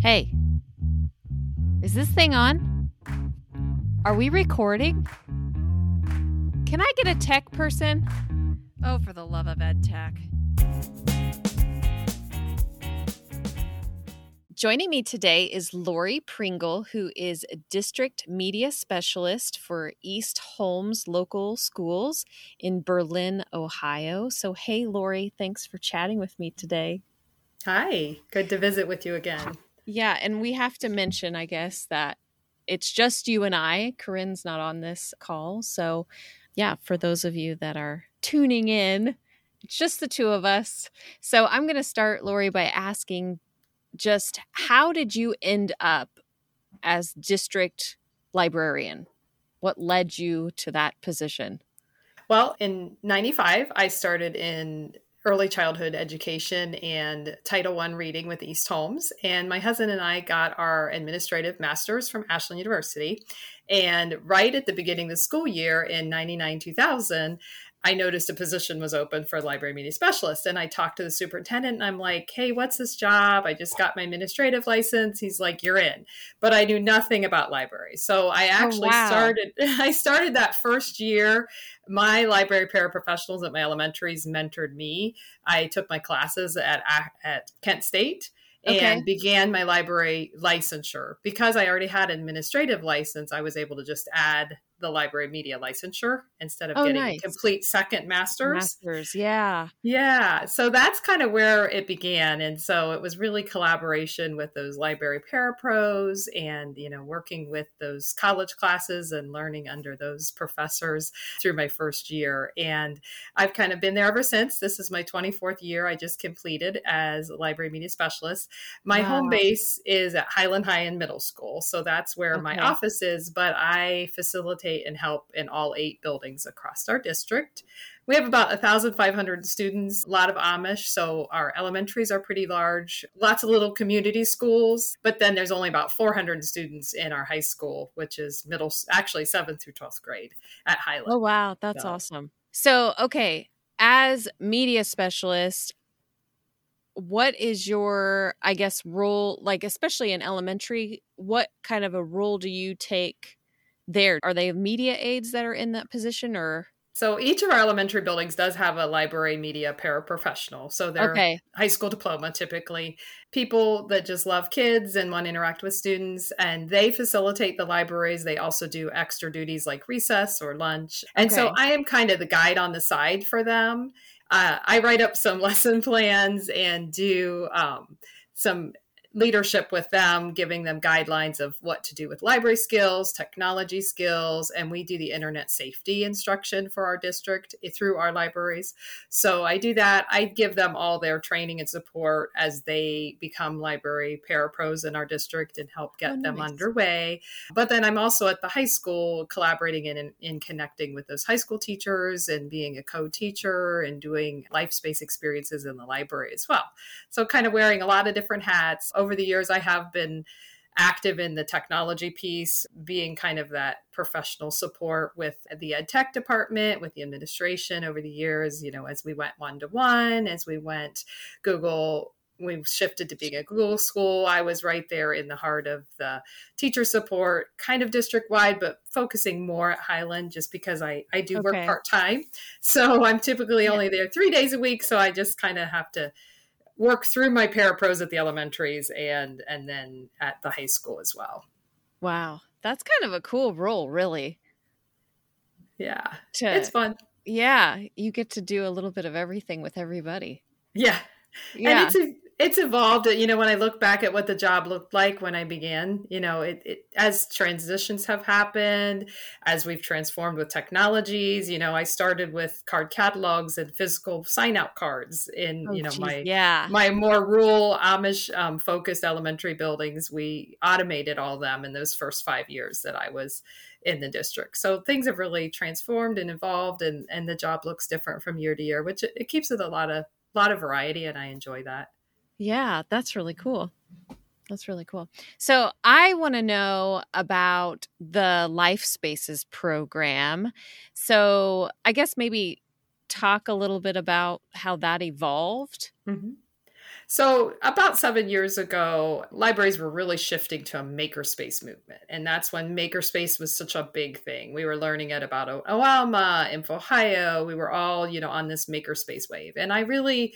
Hey, is this thing on? Are we recording? Can I get a tech person? Oh, for the love of ed tech. Joining me today is Lori Pringle, who is a district media specialist for East Holmes Local Schools in Berlin, Ohio. So, hey, Lori, thanks for chatting with me today. Hi, good to visit with you again. Yeah, and we have to mention, I guess, that it's just you and I. Corinne's not on this call. So, yeah, for those of you that are tuning in, it's just the two of us. So, I'm going to start, Lori, by asking just how did you end up as district librarian? What led you to that position? Well, in 95, I started in early childhood education and Title I reading with East Holmes. And my husband and I got our administrative masters from Ashland University. And right at the beginning of the school year in 99 2000, I noticed a position was open for a library media specialist. And I talked to the superintendent and I'm like, hey, what's this job? I just got my administrative license. He's like, you're in. But I knew nothing about libraries. So I oh, actually oh, wow. started, I started that first year. My library paraprofessionals at my elementaries mentored me. I took my classes at, at Kent State okay. and began my library licensure. Because I already had administrative license, I was able to just add the library media licensure instead of oh, getting nice. a complete second master's. Masters, yeah. Yeah. So that's kind of where it began. And so it was really collaboration with those library parapros and, you know, working with those college classes and learning under those professors through my first year. And I've kind of been there ever since. This is my 24th year I just completed as a library media specialist. My wow. home base is at Highland High and Middle School. So that's where okay. my office is, but I facilitate facilitate and help in all eight buildings across our district. We have about 1,500 students, a lot of Amish, so our elementaries are pretty large, lots of little community schools, but then there's only about 400 students in our high school, which is middle, actually 7th through 12th grade at Highland. Oh, wow. That's so. awesome. So, okay, as media specialist, what is your i guess role like especially in elementary what kind of a role do you take there? Are they media aides that are in that position or? So each of our elementary buildings does have a library media paraprofessional. So they're okay. high school diploma typically. People that just love kids and want to interact with students and they facilitate the libraries. They also do extra duties like recess or lunch. And okay. so I am kind of the guide on the side for them. Uh, I write up some lesson plans and do um, some leadership with them, giving them guidelines of what to do with library skills, technology skills, and we do the internet safety instruction for our district eh, through our libraries. So I do that. I give them all their training and support as they become library parapros in our district and help get oh, them underway. But then I'm also at the high school collaborating in, in connecting with those high school teachers and being a co-teacher and doing life space experiences in the library as well. So kind of wearing a lot of different hats over the years, I have been active in the technology piece, being kind of that professional support with the ed tech department, with the administration over the years, you know, as we went one to one, as we went Google. We shifted to being a Google school. I was right there in the heart of the teacher support, kind of district wide, but focusing more at Highland just because I, I do okay. work part time. So I'm typically yeah. only there three days a week. So I just kind of have to work through my parapros at the elementaries and and then at the high school as well. Wow, that's kind of a cool role, really. Yeah, to, it's fun. Yeah, you get to do a little bit of everything with everybody. Yeah, yeah. And it's a, it's evolved you know when i look back at what the job looked like when i began you know it, it, as transitions have happened as we've transformed with technologies you know i started with card catalogs and physical sign out cards in oh, you know geez, my yeah. my more rural amish um, focused elementary buildings. We automated all them in those first five years that i was in the district. So things have really transformed and evolved and and the job looks different from year to year which it, it keeps it a lot of lot of variety and i enjoy that yeah, that's really cool. That's really cool. So, I want to know about the Life Spaces program. So, I guess maybe talk a little bit about how that evolved. Mm-hmm. So, about seven years ago, libraries were really shifting to a makerspace movement. And that's when makerspace was such a big thing. We were learning it about OELMA, InfoHio. We were all, you know, on this makerspace wave. And I really,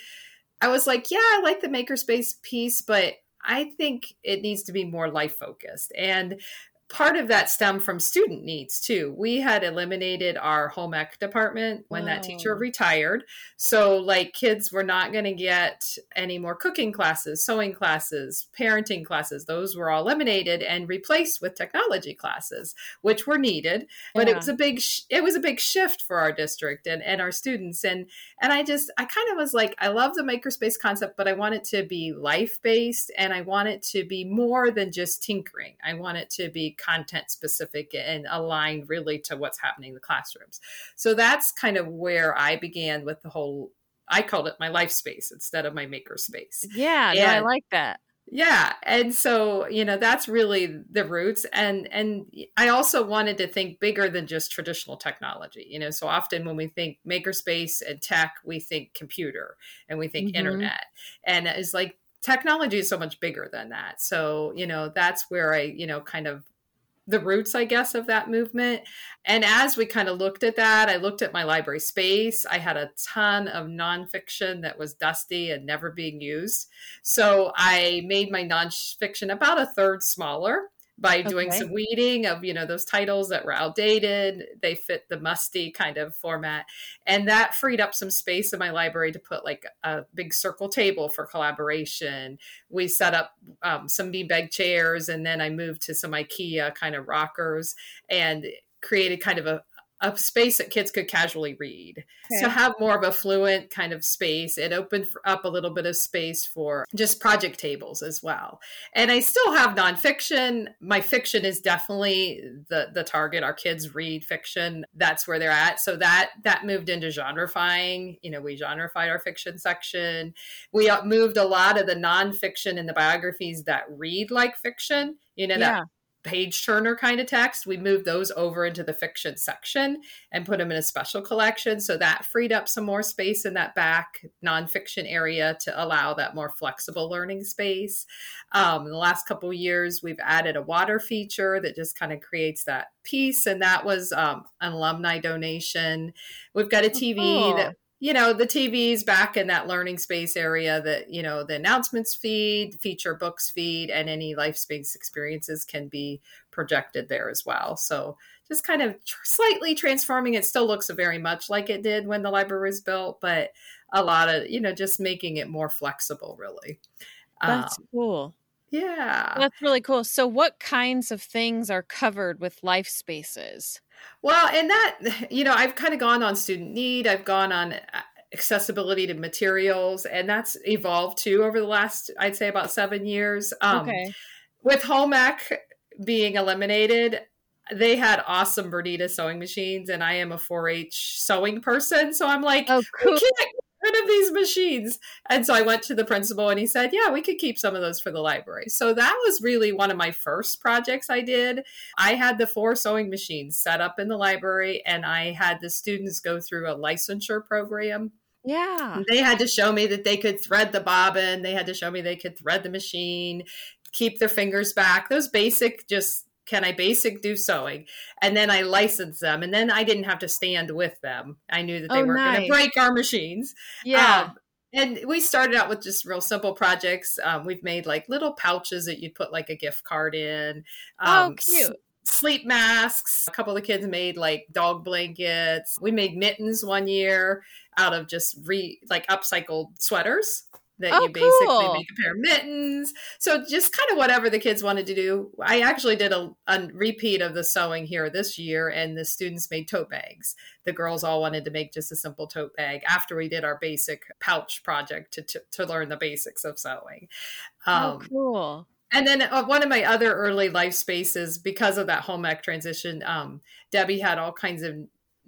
I was like, yeah, I like the makerspace piece, but I think it needs to be more life focused. And part of that stemmed from student needs too. We had eliminated our home ec department when wow. that teacher oh. retired. So, like, kids were not going to get any more cooking classes, sewing classes, parenting classes. Those were all eliminated and replaced with technology classes, which were needed. But yeah. it was a big, sh- it was a big shift for our district and, and our students. And and I just, I kind of was like, I love the makerspace concept, but I want it to be life based and I want it to be more than just tinkering. I want it to be content specific and aligned really to what's happening in the classrooms. So that's kind of where I began with the whole I called it my life space instead of my maker space. Yeah, no, I like that. Yeah, and so you know that's really the roots, and and I also wanted to think bigger than just traditional technology. You know, so often when we think makerspace and tech, we think computer and we think mm-hmm. internet, and it's like technology is so much bigger than that. So you know that's where I you know kind of the roots, I guess, of that movement. And as we kind of looked at that, I looked at my library space. I had a ton of nonfiction that was dusty and never being used. So I made my nonfiction about a third smaller by doing okay. some weeding of you know those titles that were outdated. They fit the musty kind of format. And that freed up some space in my library to put like a big circle table for collaboration. We set up um, some beanbag chairs and then i moved to some ikea kind of rockers and created kind of a, a space that kids could casually read. Okay. So have more of a fluent kind of space. It opened up a little bit of space for just project tables as well. And I still have nonfiction. My fiction is definitely the the target. Our kids read fiction. That's where they're at. So that that moved into genrefying. You know, we genrefied our fiction section. We uh, moved a lot of the nonfiction and the biographies that read like fiction. You know, yeah. Page turner kind of text, we moved those over into the fiction section and put them in a special collection. So that freed up some more space in that back nonfiction area to allow that more flexible learning space. Um, in the last couple years, we've added a water feature that just kind of creates that piece, and that was um, an alumni donation. We've got a TV oh. that you know the tvs back in that learning space area that you know the announcements feed feature books feed and any life space experiences can be projected there as well. So just kind of tr- slightly transforming. It still looks very much like it did when the library was built but a lot of you know just making it more flexible really. That's um, cool. yeah. That's really cool. So what kinds of things are covered with life spaces? Well, and that, you know, I've kind of gone on student need, I've gone on accessibility to materials, and that's evolved too over the last, I'd say, about seven years. Um, okay. With home ec being eliminated, they had awesome Bernina sewing machines, and I am a 4-H sewing person, so I'm like, oh, cool. we can't get rid of these machines. And so I went to the principal and he said, Yeah, we could keep some of those for the library. So that was really one of my first projects I did. I had the four sewing machines set up in the library and I had the students go through a licensure program. Yeah. They had to show me that they could thread the bobbin, they had to show me they could thread the machine, keep their fingers back, those basic just can I basic do sewing? And then I licensed them. And then I didn't have to stand with them. I knew that they oh, weren't nice. going to break our machines. Yeah. Um, and we started out with just real simple projects. Um, we've made like little pouches that you'd put like a gift card in. Oh, um, oh, cute. Sleep masks. A couple of kids made like dog blankets. We made mittens one year out of just re like upcycled sweaters that oh, you basically cool. make a pair of mittens. So just kind of whatever the kids wanted to do. I actually did a, a, repeat of the sewing here this year, and the students made tote bags. The girls all wanted to make just a simple tote bag after we did our basic pouch project to, to, to learn the basics of sewing. Oh, um, oh, cool. And then uh, one of my other early life spaces, because of that home ec transition, um, Debbie had all kinds of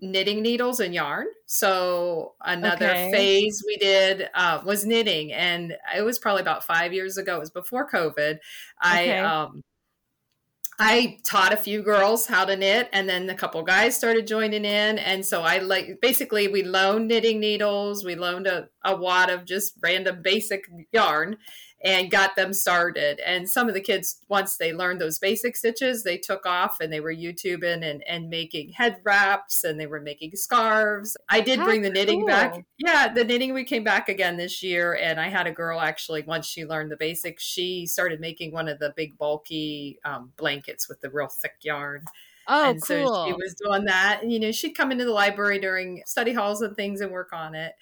knitting needles and yarn. So another okay. phase we did uh, was knitting, and it was probably about five years ago. It was before COVID. I um, I taught a few girls how to knit, and then a couple guys started joining in. And so I like basically we loaned knitting needles, we loaned a, a wad of just random basic yarn, and got them started. And some of the kids, once they learned those basic stitches, they took off and they were YouTubing and, and making head wraps and they were making scarves. I did How bring the knitting cool. back. Yeah, the knitting we came back again this year. And I had a girl actually, once she learned the basics, she started making one of the big bulky um, blankets with the real thick yarn. Oh, and cool. so she was doing that. And, you know, she'd come into the library during study halls and things and work on it.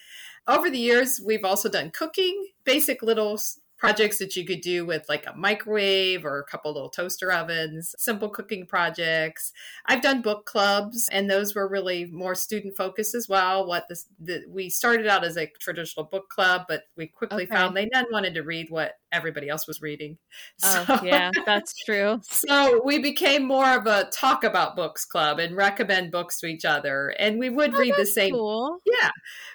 Over the years, we've also done cooking, basic little projects that you could do with like a microwave or a couple little toaster ovens, simple cooking projects. I've done book clubs, and those were really more student focused as well. What this the, we started out as a traditional book club, but we quickly okay. found they then wanted to read what everybody else was reading. Oh, so, oh, yeah, that's true. So we became more of a talk about books club and recommend books to each other, and we would oh, read the same. Cool. Yeah,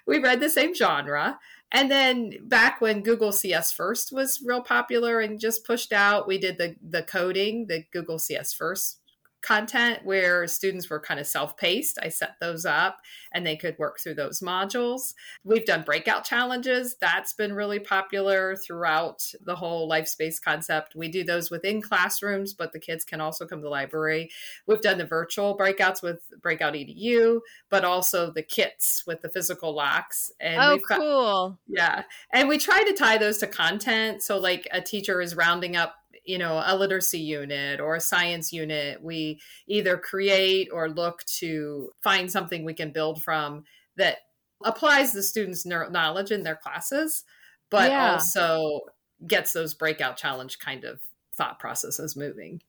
we read the same genre. And then back when Google CS First was real popular and just pushed out, we did the the coding, the Google CS First content where students were kind of self-paced. I set those up and they could work through those modules. We've done breakout challenges. That's been really popular throughout the whole life space concept. We do those within classrooms, but the kids can also come to the library. We've done the virtual breakouts with Breakout EDU, but also the kits with the physical locks. And oh, cool. yeah. And we try to tie those to content. So like a teacher is rounding up you know a literacy unit or a science unit we either create or look to find something we can build from that applies the students knowledge in their classes but yeah. also gets those breakout challenge kind of thought processes moving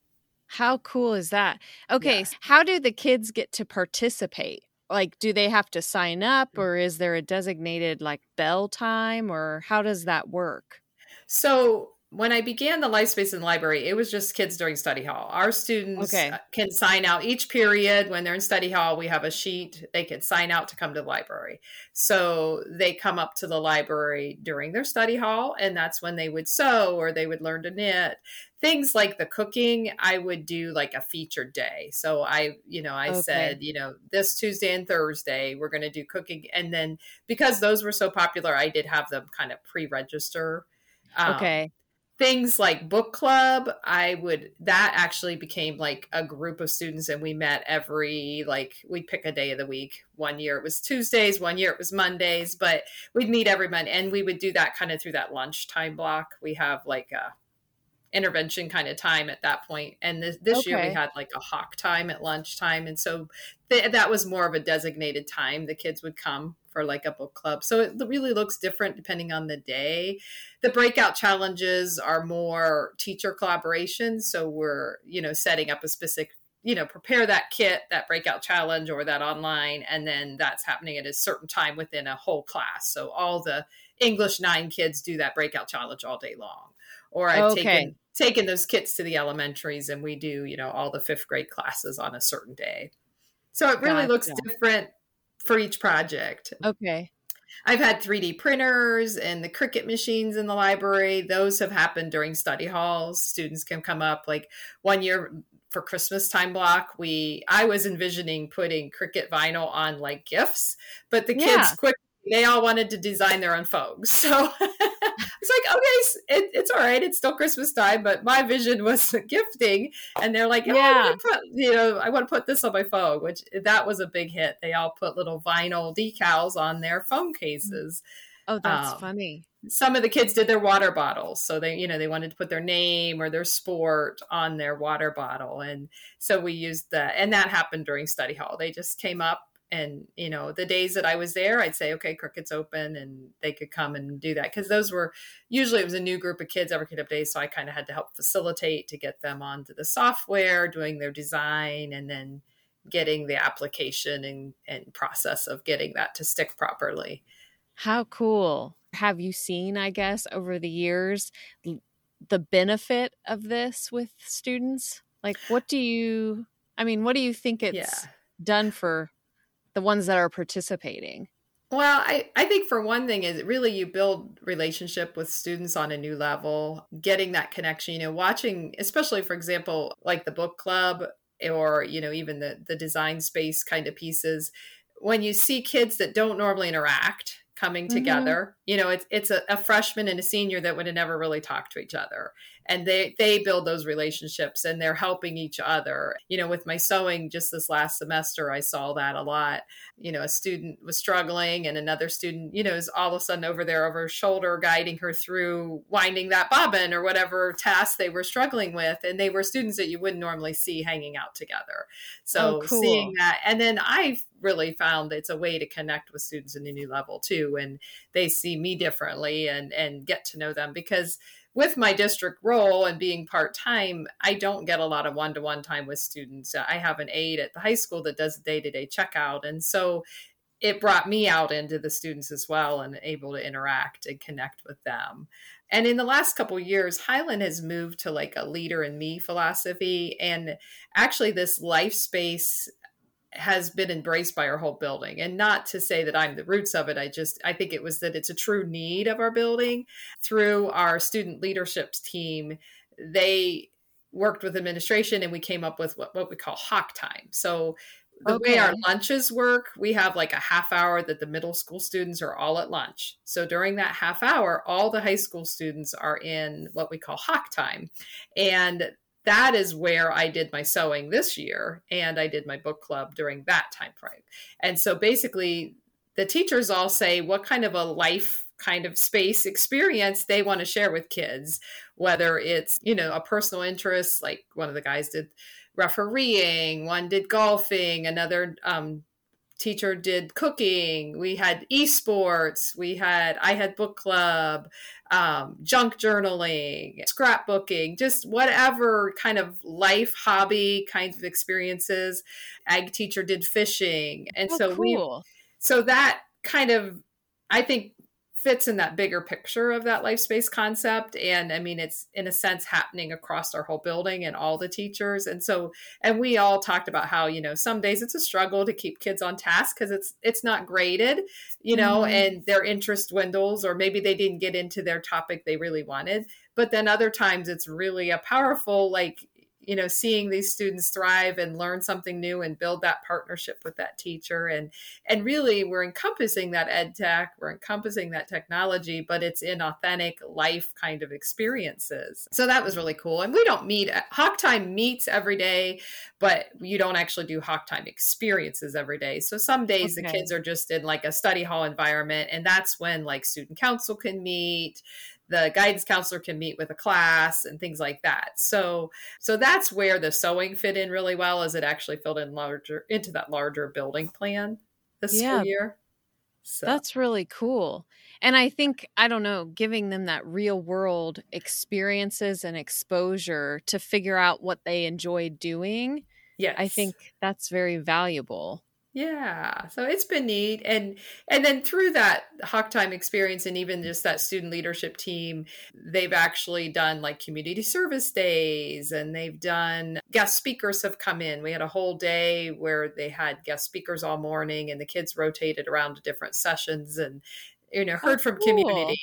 how cool is that okay yeah. how do the kids get to participate like do they have to sign up mm. or is there a designated like bell time or how does that work so when I began the life space in the library, it was just kids during study hall. Our students okay. can sign out each period when they're in study hall. We have a sheet they can sign out to come to the library. So they come up to the library during their study hall, and that's when they would sew or they would learn to knit. Things like the cooking, I would do like a featured day. So I, you know, I okay. said, you know, this Tuesday and Thursday, we're going to do cooking. And then because those were so popular, I did have them kind of pre register. Um, okay things like book club i would that actually became like a group of students and we met every like we'd pick a day of the week. One year it was tuesdays one year it was mondays but we'd meet every monday and we would do that kind of through that lunchtime block. We have like a intervention kind of time at that point. And this, this okay. year we had like a hawk time at lunchtime. And so th- that was more of a designated time the kids would come for like a book club. So it really looks different depending on the day. The breakout challenges are more teacher collaboration. So we're you know setting up a specific you know prepare that kit that breakout challenge or that online and then that's happening at a certain time within a whole class. So all the english 9 kids do that breakout challenge all day long or I've okay. taken taken those kits to the elementaries and we do, you know, all the fifth grade classes on a certain day. So it really gotcha. looks different for each project. Okay. I've had 3D printers and the Cricut machines in the library. Those have happened during study halls. Students can come up like one year for Christmas time block, we I was envisioning putting Cricut vinyl on like gifts, but the kids yeah. quick they all wanted to design their own folks. So it's like, okay, it, it's all right. It's still Christmas time, but my vision was gifting. And they're like, oh, yeah, put, you know, I want to put this on my phone, which that was a big hit. They all put little vinyl decals on their phone cases. Oh, that's um, funny. Some of the kids did their water bottles. So they, you know, they wanted to put their name or their sport on their water bottle. And so we used the, And that happened during study hall. They just came up and you know the days that i was there i'd say okay Cricut's open and they could come and do that because those were usually it was a new group of kids every kid up day so i kind of had to help facilitate to get them onto the software doing their design and then getting the application and, and process of getting that to stick properly. How cool. Have you seen i guess over the years the benefit of this with students? Like what do you i mean what do you think it's yeah. done for the ones that are participating? Well, I, I think for one thing is really you build relationship with students on a new level, getting that connection, you know, watching, especially for example, like the book club or, you know, even the the design space kind of pieces, when you see kids that don't normally interact coming mm-hmm. together, you know, it's it's a, a freshman and a senior that would have never really talked to each other and they they build those relationships and they're helping each other. You know with my sewing just this last semester i saw that a lot. You know a student was struggling and another student you know is all of a sudden over there over her shoulder guiding her through winding that bobbin or whatever task they were struggling with. And they were students that you wouldn't normally see hanging out together. So oh, cool. seeing that and then i really found it's a way to connect with students in a new level too and they see me differently and and get to know them because with my district role and being part time, I don't get a lot of one to one time with students. I have an aide at the high school that does day to day checkout. And so it brought me out into the students as well and able to interact and connect with them. And in the last couple years, Highland has moved to like a leader in me philosophy. And actually, this life space has been embraced by our whole building. And not to say that i'm the roots of it i just i think it was that it's a true need of our building. Through our student leadership team they worked with administration and we came up with what, what we call hawk time. So the okay. way our lunches work we have like a half hour that the middle school students are all at lunch. So during that half hour all the high school students are in what we call hawk time. And that is where I did my sewing this year and I did my book club during that time frame. And so basically the teachers all say what kind of a life kind of space experience they want to share with kids whether it's you know a personal interest like one of the guys did refereeing one did golfing another um, teacher did cooking we had esports we had i had book club um, junk journaling scrapbooking just whatever kind of life hobby kinds of experiences ag teacher did fishing and oh, so cool. we so that kind of i think fits in that bigger picture of that life space concept. And i mean it's in a sense happening across our whole building and all the teachers. And so and we all talked about how you know some days it's a struggle to keep kids on task because it's it's not graded you know mm-hmm. and their interest dwindles or maybe they didn't get into their topic they really wanted. But then other times it's really a powerful like you know seeing these students thrive and learn something new and build that partnership with that teacher. And and really we're encompassing that ed tech we're encompassing that technology but it's in authentic life kind of experiences. So that was really cool. And we don't meet hawk time meets every day but you don't actually do hawk time experiences every day. So some days okay. the kids are just in like a study hall environment and that's when like student council can meet the guidance counselor can meet with a class and things like that. So so that's where the sewing fit in really well as it actually filled in larger into that larger building plan this yeah. school year. So that's really cool. And I think, I don't know, giving them that real world experiences and exposure to figure out what they enjoy doing. Yeah. I think that's very valuable. Yeah, so it's been neat, and and then through that Hawk Time experience, and even just that student leadership team, they've actually done like community service days, and they've done guest speakers have come in. We had a whole day where they had guest speakers all morning, and the kids rotated around to different sessions, and you know oh, heard oh, from cool. community.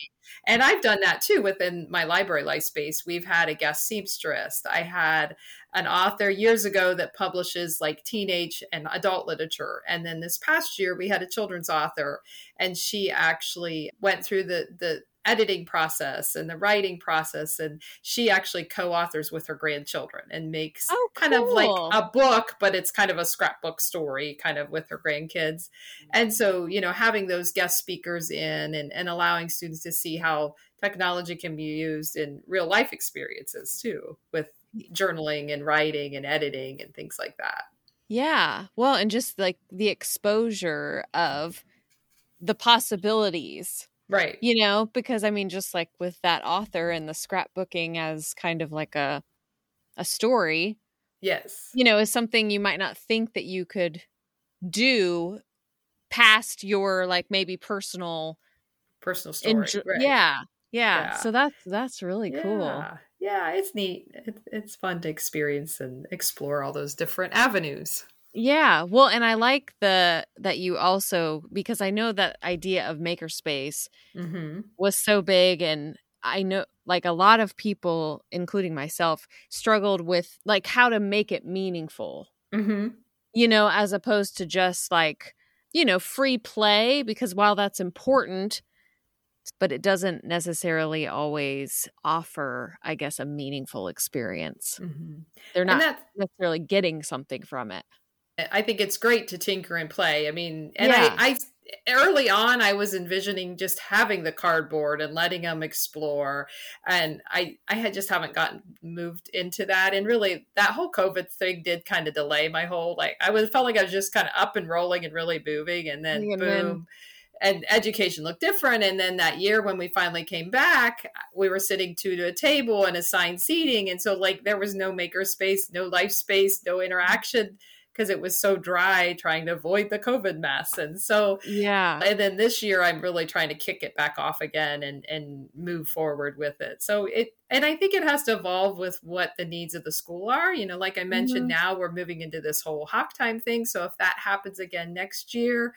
And i've done that too within my library life space. We've had a guest seamstress. I had an author years ago that publishes like teenage and adult literature. And then this past year we had a children's author and she actually went through the the editing process and the writing process and she actually co-authors with her grandchildren and makes oh, cool. kind of like a book but it's kind of a scrapbook story kind of with her grandkids. And so you know having those guest speakers in and, and allowing students to see how technology can be used in real life experiences too with journaling and writing and editing and things like that. Yeah. Well and just like the exposure of the possibilities Right. You know, because I mean, just like with that author and the scrapbooking as kind of like a a story. Yes. You know, is something you might not think that you could do past your like maybe personal personal story. Enjo- right. yeah, yeah, yeah. So that's that's really yeah. cool. Yeah, it's neat. It, it's fun to experience and explore all those different avenues. Yeah. Well, and I like the that you also because I know that idea of makerspace mm-hmm. was so big and I know like a lot of people including myself struggled with like how to make it meaningful. Mm-hmm. You know, as opposed to just like, you know, free play because while that's important, but it doesn't necessarily always offer, I guess, a meaningful experience. Mm-hmm. They're not necessarily getting something from it. I think it's great to tinker and play. I mean, and yeah. I, I early on I was envisioning just having the cardboard and letting them explore and I I had just haven't gotten moved into that and really that whole covid thing did kind of delay my whole like I was felt like I was just kind of up and rolling and really moving and then and boom then and education looked different. And then that year when we finally came back, we were sitting two to a table and assigned seating. And so like there was no maker space, no life space, no interaction because it was so dry trying to avoid the COVID mess. And so yeah. And then this year I'm really trying to kick it back off again and and move forward with it. So it and I think it has to evolve with what the needs of the school are. You know, like I mentioned, mm-hmm. now we're moving into this whole hawk time thing. So if that happens again next year,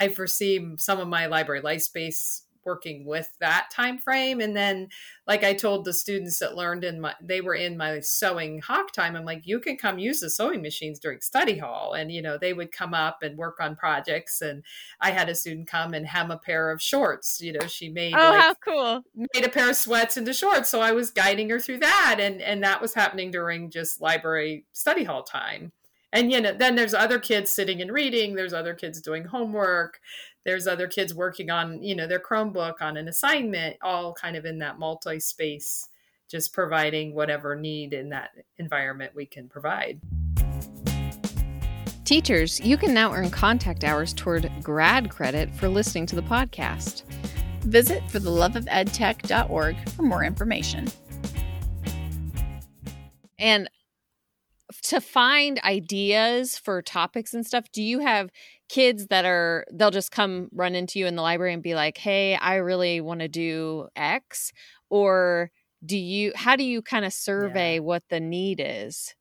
I foresee some of my library life space working with that time frame. And then like i told the students that learned in my they were in my sewing hawk time i'm like you can come use the sewing machines during study hall. And you know they would come up and work on projects. And i had a student come and hem a pair of shorts. You know she made oh like, how cool. made a pair of sweats into shorts. So i was guiding her through that. And and that was happening during just library study hall time. And you know then there's other kids sitting and reading. There's other kids doing homework there's other kids working on you know their chromebook on an assignment all kind of in that multi-space just providing whatever need in that environment we can provide. Teachers you can now earn contact hours toward grad credit for listening to the podcast. Visit for the love of edtech.org for more information. And to find ideas for topics and stuff do you have kids that are they'll just come run into you in the library and be like hey i really want to do x or do you how do you kind of survey yeah. what the need is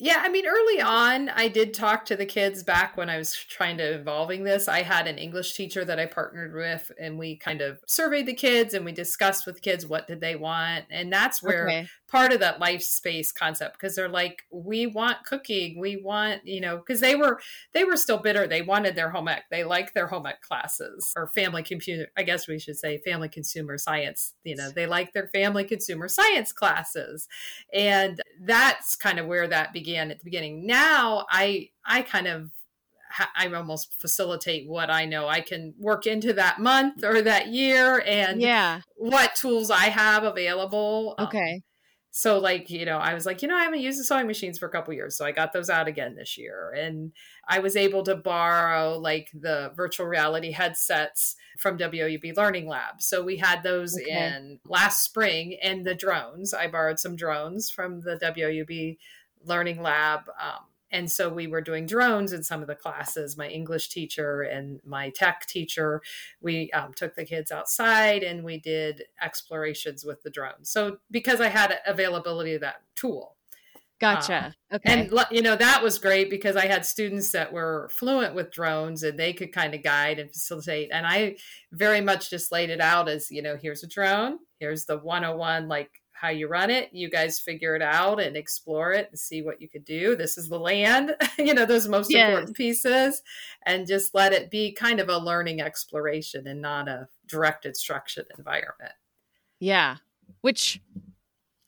yeah, I mean, early on, I did talk to the kids back when I was trying to evolving this. I had an English teacher that I partnered with, and we kind of surveyed the kids and we discussed with kids what did they want, and that's where okay. part of that life space concept because they're like, we want cooking, we want, you know, because they were they were still bitter. They wanted their home ec, they liked their home ec classes or family computer. I guess we should say family consumer science. You know, they like their family consumer science classes, and that's kind of where that began began at the beginning. Now I I kind of I almost facilitate what I know I can work into that month or that year and yeah what tools I have available. Um, okay. Um, so like you know i was like you know i haven't used the sewing machines for a couple years so i got those out again this year and i was able to borrow like the virtual reality headsets from WUB Learning Lab. So we had those okay. in last spring and the drones. I borrowed some drones from the WUB learning lab. Um, and so we were doing drones in some of the classes. My English teacher and my tech teacher, we um, took the kids outside and we did explorations with the drones. So because I had availability of that tool. Gotcha. Um, okay. And you know that was great because I had students that were fluent with drones and they could kind of guide and facilitate. And I very much just laid it out as you know, here's a drone, here's the 101 like how you run it. You guys figure it out and explore it and see what you could do. This is the land, you know, those most yes. important pieces, and just let it be kind of a learning exploration and not a direct instruction environment. Yeah, which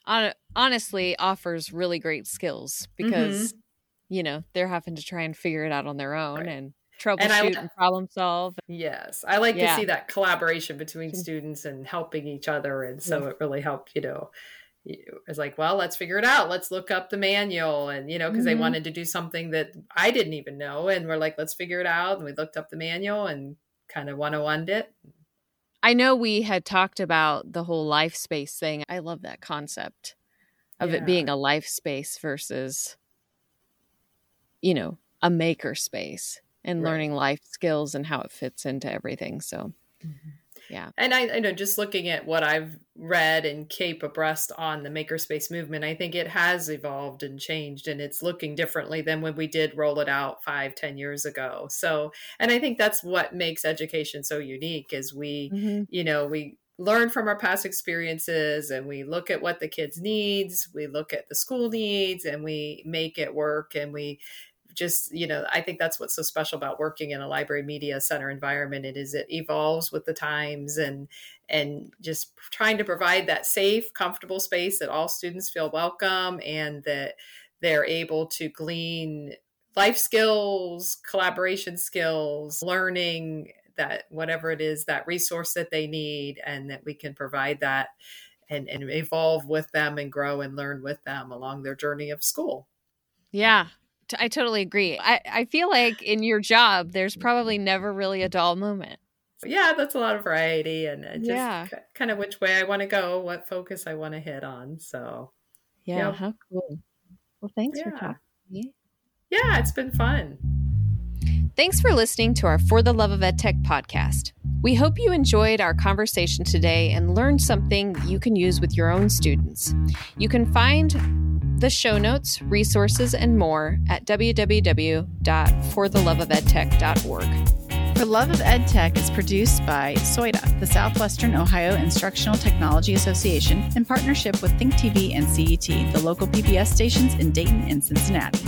on, honestly offers really great skills because, mm-hmm. you know, they're having to try and figure it out on their own right. and troubleshoot and, I, and, problem solve. Yes, I like yeah. to see that collaboration between students and helping each other, and so it really helped. You know, it's like, well, let's figure it out. Let's look up the manual, and you know, because mm-hmm. they wanted to do something that I didn't even know, and we're like, let's figure it out, and we looked up the manual and kind of 101 it. I know we had talked about the whole life space thing. I love that concept of yeah. it being a life space versus, you know, a maker space and right. learning life skills and how it fits into everything. So, mm-hmm. yeah and I, I know just looking at what i've read and keep abreast on the makerspace movement i think it has evolved and changed and it's looking differently than when we did roll it out five ten years ago so and i think that's what makes education so unique is we mm-hmm. you know we learn from our past experiences and we look at what the kids needs we look at the school needs and we make it work and we just you know i think that's what's so special about working in a library media center environment. It is it evolves with the times and and just trying to provide that safe comfortable space that all students feel welcome and that they're able to glean life skills collaboration skills learning that whatever it is that resource that they need and that we can provide that and, and evolve with them and grow and learn with them along their journey of school. Yeah I totally agree. I, I feel like in your job, there's probably never really a dull moment. Yeah, that's a lot of variety and uh, just yeah. kind of which way I want to go, what focus I want to hit on. So, yeah, yep. how cool. Well, thanks yeah. for talking to me. Yeah, it's been fun. Thanks for listening to our For the Love of EdTech podcast. We hope you enjoyed our conversation today and learned something you can use with your own students. You can find the show notes, resources, and more at www.fortheloveofedtech.org. For Love of EdTech is produced by SOITA, the Southwestern Ohio Instructional Technology Association, in partnership with ThinkTV and CET, the local PBS stations in Dayton and Cincinnati.